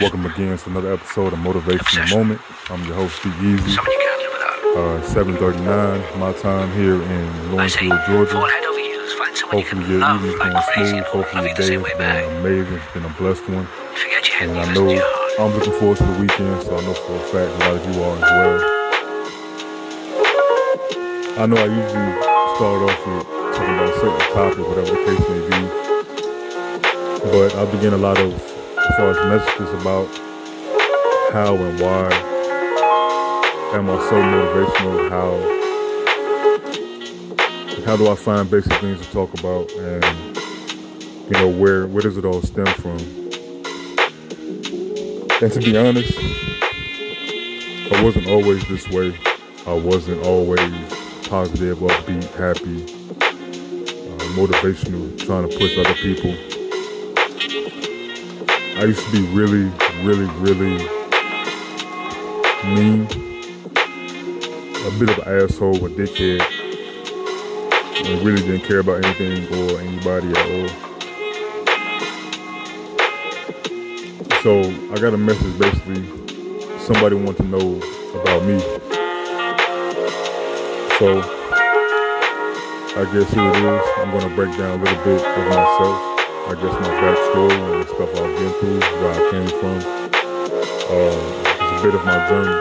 Welcome again to another episode of Motivational Moment. I'm your host, Steve Easy. Someone you can't live without. Uh, 7:39 my time here in Lawrenceville, Georgia. fall head over heels, find someone Hopefully you your evening's going smooth. and Hopefully your day has been amazing. It's been a blessed one. Forget your head And I listen to your know. I'm looking forward to the weekend, so I know for a fact a lot of you are as well. I know I usually start off with talking about a certain topic, whatever the case may be. But I begin a lot of, as far as messages about how and why am I so motivational, how how do I find basic things to talk about and you know where where does it all stem from? And to be honest, I wasn't always this way. I wasn't always positive, upbeat, happy, uh, motivational, trying to push other people. I used to be really, really, really mean, a bit of an asshole, a dickhead, and really didn't care about anything or anybody at all. So I got a message basically. Somebody wanted to know about me. So I guess here it is. I'm gonna break down a little bit of myself. I guess my backstory and the stuff I've been through, where I came from. Uh, it's a bit of my journey.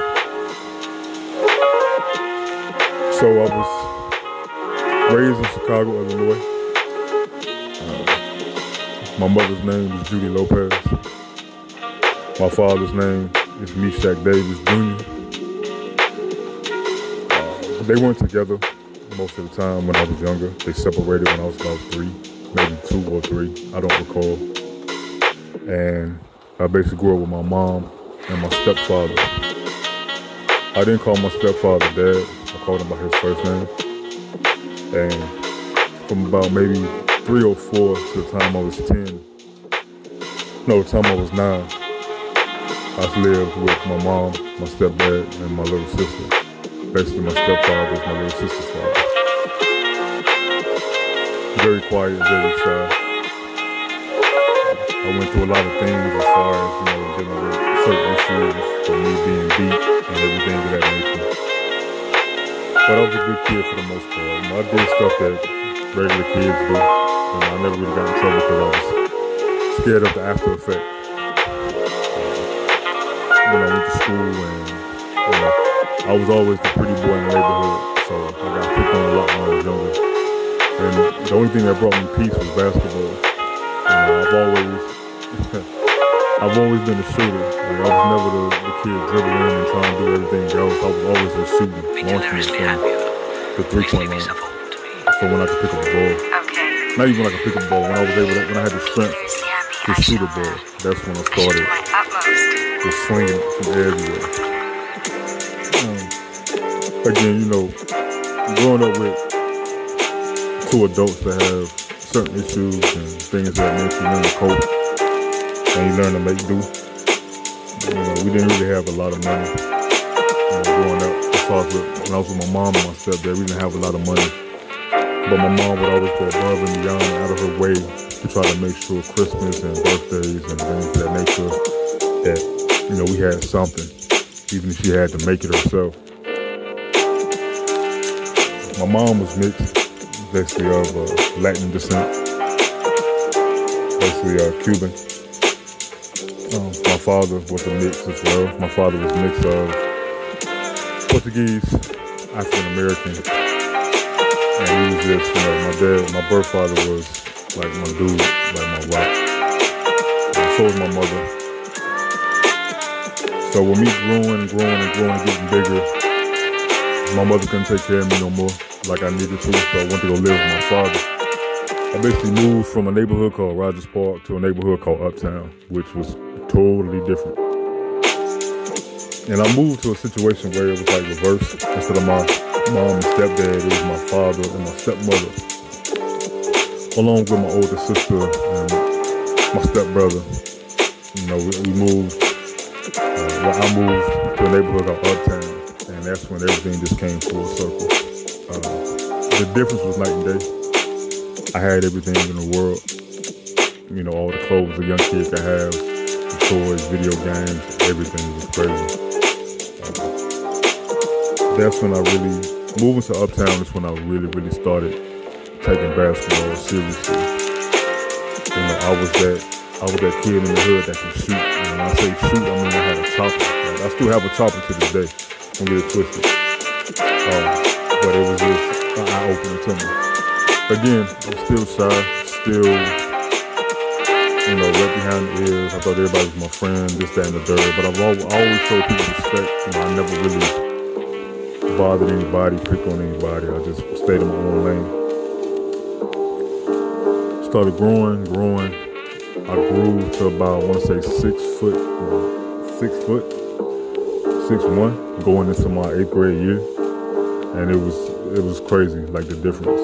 So I was raised in Chicago, Illinois. Uh, my mother's name is Judy Lopez. My father's name is Meshach Davis Jr. Uh, they weren't together most of the time when I was younger. They separated when I was about three, two or three. I don't recall. And I basically grew up with my mom and my stepfather. I didn't call my stepfather dad. I called him by his first name. And from about maybe three or four to the time I was ten, no, the time I was nine, I lived with my mom, my stepdad, and my little sister. Basically, my stepfather is my little sister's father. Very quiet, very shy. I went through a lot of things as far as, you know, dealing with certain issues, for me being beat and everything of that nature. But I was a good kid for the most part. You know, I did stuff that regular kids do. And I never really got in trouble because I was scared of the after effect you know, went to school and you know, I was always the pretty boy in the neighborhood, so I got picked on a lot when I was younger. And the only thing that brought me peace was basketball. You know, I've always, I've always been a shooter. Like I was never the, the kid dribbling and trying to do everything else. I was always a shooter, launching it deliriously from the three-point line. yourself open to me. So when I could pick up the ball, Okay. not even when I could pick up the ball, when I was able to, when I had the strength to shoot a ball, that's when I started My utmost. just swinging it from everywhere. Um, again, you know, growing up with two adults that have certain issues and things that nature, you learn to cope and you learn to make do. You know, we didn't really have a lot of money you know, growing up. When I was with my mom and my stepdad, we didn't have a lot of money. But my mom would always go above and beyond out of her way to try to make sure Christmas and birthdays and things of that nature that you know we had something, even if she had to make it herself. My mom was mixed, basically of uh, Latin descent, basically uh, Cuban. Um, my father was a mix as well. My father was a mix of Portuguese, African American, and he was just, you know, my dad, my birth father was like my dude, like my rock. And so was my mother. So with me growing and growing and growing getting bigger, my mother couldn't take care of me no more like I needed to, so I went to go live with my father. I basically moved from a neighborhood called Rogers Park to a neighborhood called Uptown, which was totally different. And I moved to a situation where it was like reverse. Instead of my mom and stepdad, it was my father and my stepmother, along with my older sister and my stepbrother. You know, we, we moved. Uh, well, I moved to a neighborhood called Uptown, and that's when everything just came full circle. Uh, the difference was night and day. I had everything in the world. You know, all the clothes a young kid could have, the toys, video games, everything was crazy that's when I really moving to Uptown is when I really really started taking basketball seriously. You know, I was that I was that kid in the hood that could shoot. And when I say shoot, I mean I had a chopper. Like, I still have a chopper to this day. Don't get it twisted. Um, but it was just an eye opener to me. Again, I'm still shy, still you know, right behind the ears. I thought everybody was my friend, this, that, and the third. But I've always, always showed people respect. You know, I never really bothered anybody, picked on anybody. I just stayed in my own lane. Started growing, growing. I grew to about, I want to say six foot, six foot, six one, going into my eighth grade year, and it was it was crazy, like the difference.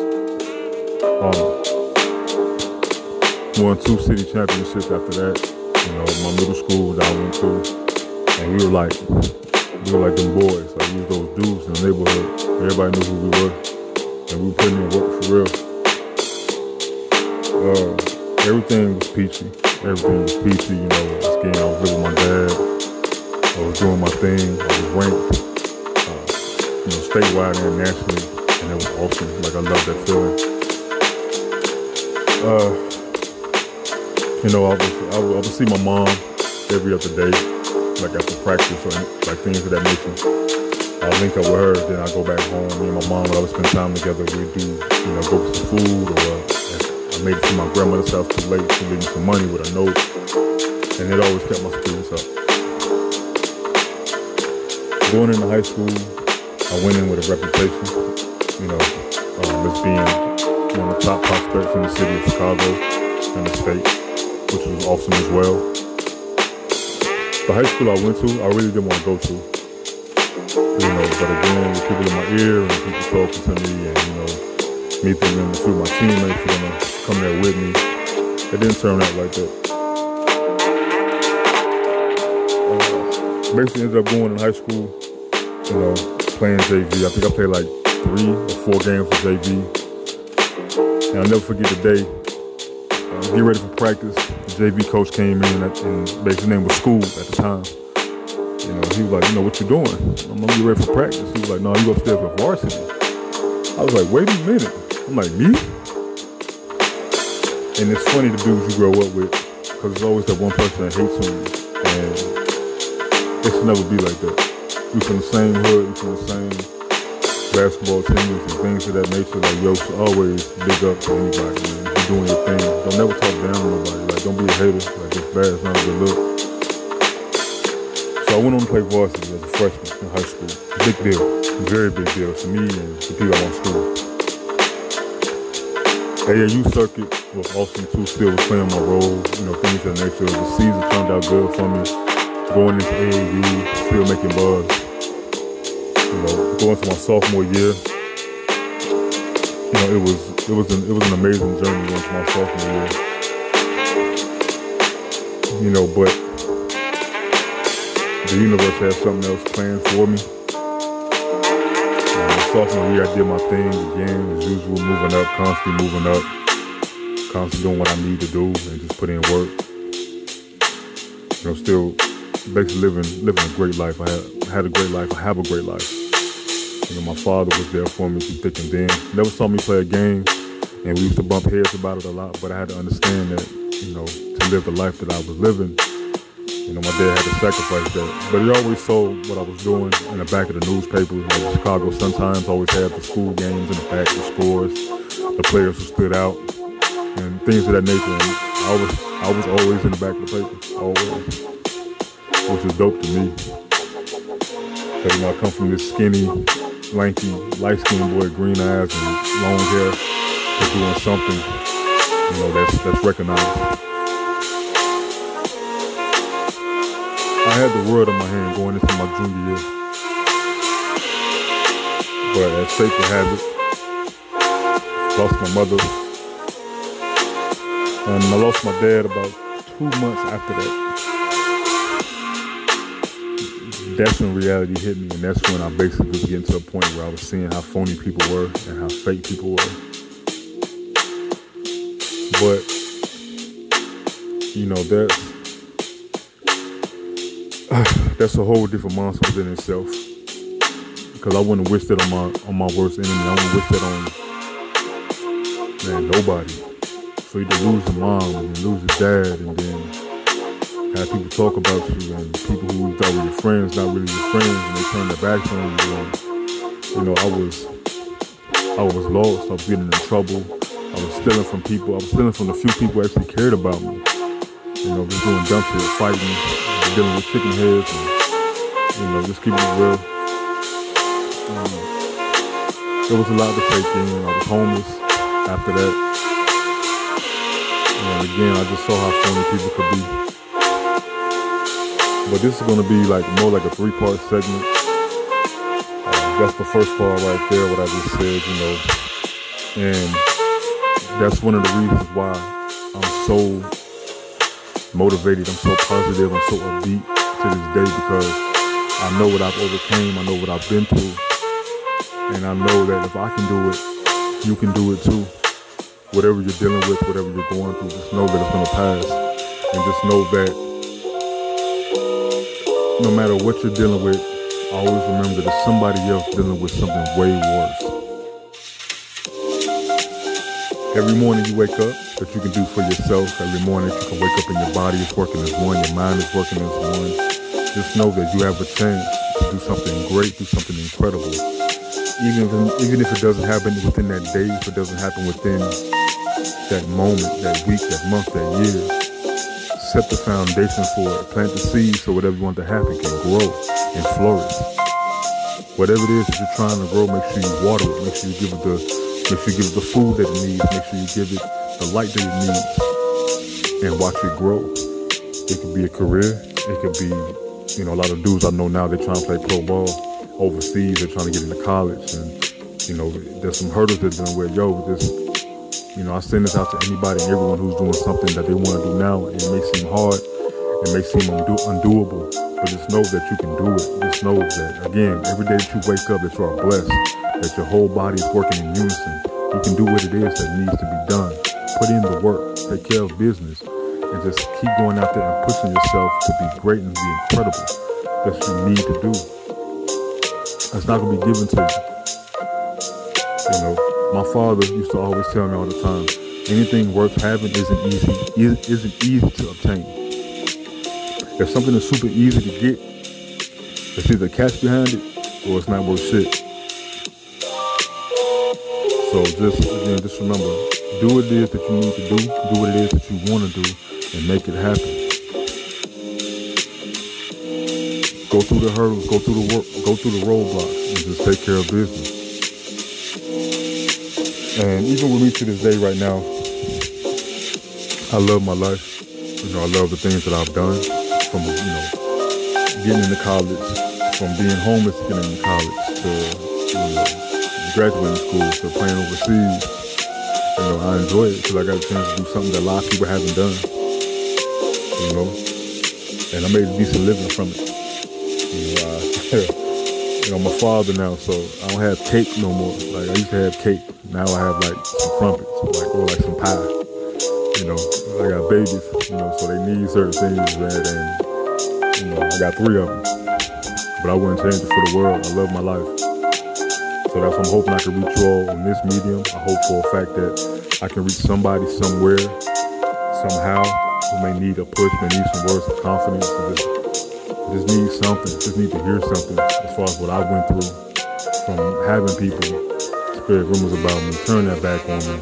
Um, won two city championships after that. You know, my middle school that I went to, and we were like we were like them boys, like we those dudes in the neighborhood. Everybody knew who we were, and we were putting in work for real. Uh, everything was peachy. Everything was peachy, you know. Again, I was statewide and nationally, and it was awesome. Like I love that feeling. Uh, you know, I would, I would, I would see my mom every other day like after practice or like things of that nature. I'll link up with her, then I go back home. Me and my mom would always spend time together. We do, you know, go for some food or I made it to my grandmother's house too late. She leave me some money with a note, and it always kept my spirits up. Going into high school, I went in with a reputation, you know, um, as being one of the top prospects in the city of Chicago and the state, which was awesome as well the high school I went to, I really didn't want to go to. You know, but again, with people in my ear and people talking to me and, you know, me thinking few of my teammates were gonna come there with me. It didn't turn out like that. Uh, basically ended up going in high school, you know, playing JV. I think I played like three or four games for JV. And I'll never forget the day get ready for practice. The JV coach came in, and, and basically his name was School at the time. You know, he was like, you know, what you doing? I'm gonna get ready for practice. He was like, no, you upstairs with varsity. I was like, wait a minute. I'm like, me? And it's funny the dudes you grow up with, because there's always that one person that hates on you, and it should never be like that. We from the same hood, we from the same basketball teams and things of that nature. Like, yo, should always big up to anybody, man You're doing your thing. Don't never talk down on nobody. Like, don't be a hater. Like, it's bad. It's not a good look. So I went on to play varsity as a freshman in high school. Big deal. Very big deal to me and the people at my school. AAU circuit was awesome too. Still was playing my role. You know, things of that nature. The season turned out good for me. Going into AAU, still making buzz. You know, going to my sophomore year, you know, it was it was an it was an amazing journey once my sophomore year. You know, but the universe had something else planned for me. Uh, sophomore year, I did my thing again, as usual, moving up, constantly moving up, constantly doing what I need to do, and just put in work. You know, still basically living living a great life. I had, had a great life. I have a great life. You know, my father was there for me through thick and thin. Never saw me play a game, and we used to bump heads about it a lot. But I had to understand that, you know, to live the life that I was living, you know, my dad had to sacrifice that. But he always saw what I was doing in the back of the newspaper. The Chicago Sun-Times always had the school games in the back, the scores, the players who stood out, and things of that nature. And I was, I was always in the back of the paper, always, which is dope to me. Cause you know, I come from this skinny, lanky, light-skinned boy, green eyes and long hair, to doing something, you know, that's that's recognized. I had the world in my hand going into my junior year. But as fate would have it, lost my mother. And I lost my dad about two months after that. That's when reality hit me, and that's when I basically was getting to a point where I was seeing how phony people were and how fake people were. But, you know, that's that's a whole different monster within itself. Because I wouldn't wish that on my on my worst enemy. I wouldn't wish that on man nobody. For you lose your mom and lose your dad and then have people talk about you and people who thought were your friends not really your friends and they turn their backs on you. And, you know, I was I was lost. I was getting in trouble. I was stealing from people. I was stealing from the few people who actually cared about me. You know, just doing dumb shit, fighting, dealing with chicken heads and, you know, just keeping it real. Um, there was a lot to take in. I was homeless after that. And again, I just saw how funny people could be. But this is to be like more like a three-part segment. Uh, that's the first part right there, what I just said, you know. And that's one of the reasons why I'm so motivated. I'm so positive. I'm so upbeat to this day because I know what I've overcame. I know what I've been through. And I know that if I can do it, you can do it too. Whatever you're dealing with, whatever you're going through, just know that it's to pass. And just know that no matter what you're dealing with, always remember that somebody else is dealing with something way worse. Every morning you wake up, that you can do for yourself. Every morning you can wake up and your body is working as one, your mind is working as one. Just know that you have a chance to do something great, do something incredible. Even if, even if it doesn't happen within that day, if it doesn't happen within that moment, that week, that month, that year, set the foundation for it. Plant the seed so whatever you want to happen can grow and flourish. Whatever it is that you're trying to grow, make sure you water it. Make sure you give it the make sure you give it the food that it needs. Make sure you give it the light that it needs and watch it grow. It could be a career. It could be, you know, a lot of dudes I know now, they're trying to play pro ball overseas. They're trying to get into college. And, you know, there's some hurdles that they're dealing with. Yo, this, you know, I send this out to anybody and everyone who's doing something that they want to do now. It may seem hard. It may seem undo- undoable. But just know that you can do it. Just know that, again, every day that you wake up, that you are blessed. That your whole body is working in unison. You can do what it is that needs to be done put in the work, take care of business, and just keep going out there and pushing yourself to be great and be incredible that you need to do. It's not gonna be given to you. You know, my father used to always tell me all the time, anything worth having isn't easy isn't easy to obtain. If something is super easy to get, it's either cash behind it or it's not worth shit. So just again, just remember, do what it is that you need to do, do what it is that you want to do, and make it happen. Go through the hurdles, go through the work, go through the roadblocks, and just take care of business. And even with me to this day right now, I love my life. You know, I love the things that I've done from, you know, getting into college, from being homeless getting into college, to, you know, graduating school, to playing overseas, you know, I enjoy it because I got a chance to do something that a lot of people haven't done. You know, and I made a decent living from it. You know, you know, I'm a father now, so I don't have cake no more. Like I used to have cake. Now I have like some crumpets, like or like some pie. You know, I got babies, you know, so they need certain things, man. And you know, I got three of them. But I wouldn't change it for the world. I love my life. So that's what I'm hoping I can reach you all on this medium. I hope for a fact that I can reach somebody somewhere, somehow, who may need a push, may need some words of confidence, just, need something, just need to hear something as far as what I went through from having people spread rumors about me, turn their back on me,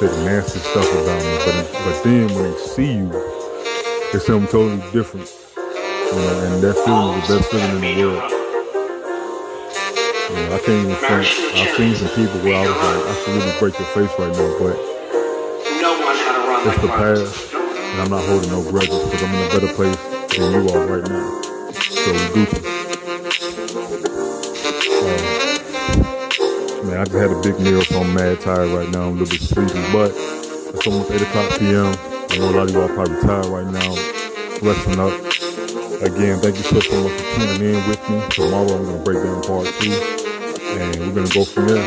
say nasty stuff about me. But, but then when they see you, it's something totally different. You know, and that feeling is the best feeling in the world. You know, I can't even front. I've seen some people where I was like, I should really break your face right now, but it's the past, and I'm not holding no grudges because I'm in a better place than you are right now. So. Uh, man, I just had a big meal, so I'm mad tired right now. I'm a little bit sleepy, but it's almost 8 o'clock p.m. I know a lot of y'all probably tired right now, resting up. Again, thank you so, so much for tuning in with me. Tomorrow I'm to break down part two, and we're going to go from there.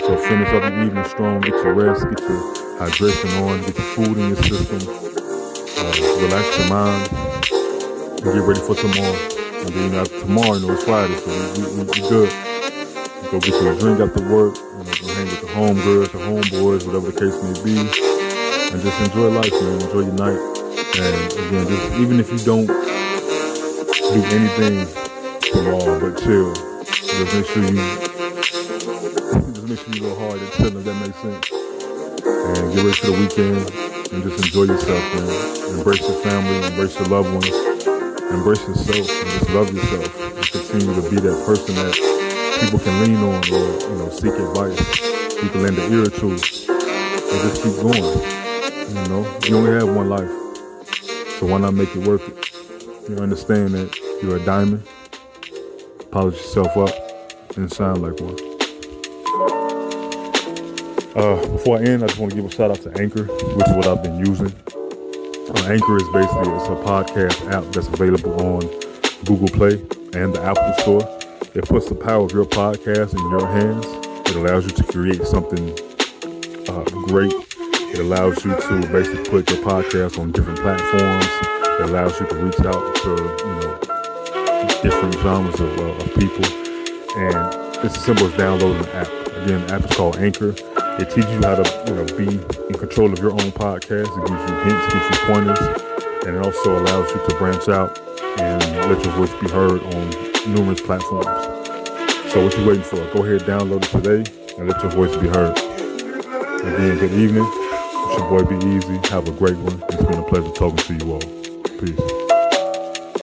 So finish up your evening strong, get your rest, get your hydration on, get your food in your system, uh, relax your mind, get ready for tomorrow. And then you know, tomorrow, you know, it's Friday, so we, we, we good. Go get you a drink after work, you know, go hang with the homegirls, the homeboys, whatever the case may be, and just enjoy life, man. Enjoy your night. And again, just even if you don't do anything tomorrow but chill, just make sure you just make sure you go hard and chill if that makes sense. And get ready for the weekend and just enjoy yourself, man. Embrace your family, embrace your loved ones, embrace yourself, and just love yourself. And continue to be that person that people can lean on or, you know, seek advice. You can lend an ear to and just keep going. You know, you only have one life. So why not make it worth it? You understand that you're a diamond, polish yourself up, and shine like one. Uh, before I end, I just want to give a shout out to Anchor, which is what I've been using. Anchor is basically it's a podcast app that's available on Google Play and the Apple Store. It puts the power of your podcast in your hands. It allows you to create something uh, great. It allows you to basically put your podcast on different platforms. It allows you to reach out to you know different genres of, uh, of people, and it's as simple as downloading the app. Again, the app is called Anchor. It teaches you how to you know be in control of your own podcast. It gives you hints, gives you pointers, and it also allows you to branch out and let your voice be heard on numerous platforms. So what you waiting for? Go ahead, download it today, and let your voice be heard. Again, good evening. It's your boy Be Easy. Have a great one. It's been a pleasure talking to you all. Peace.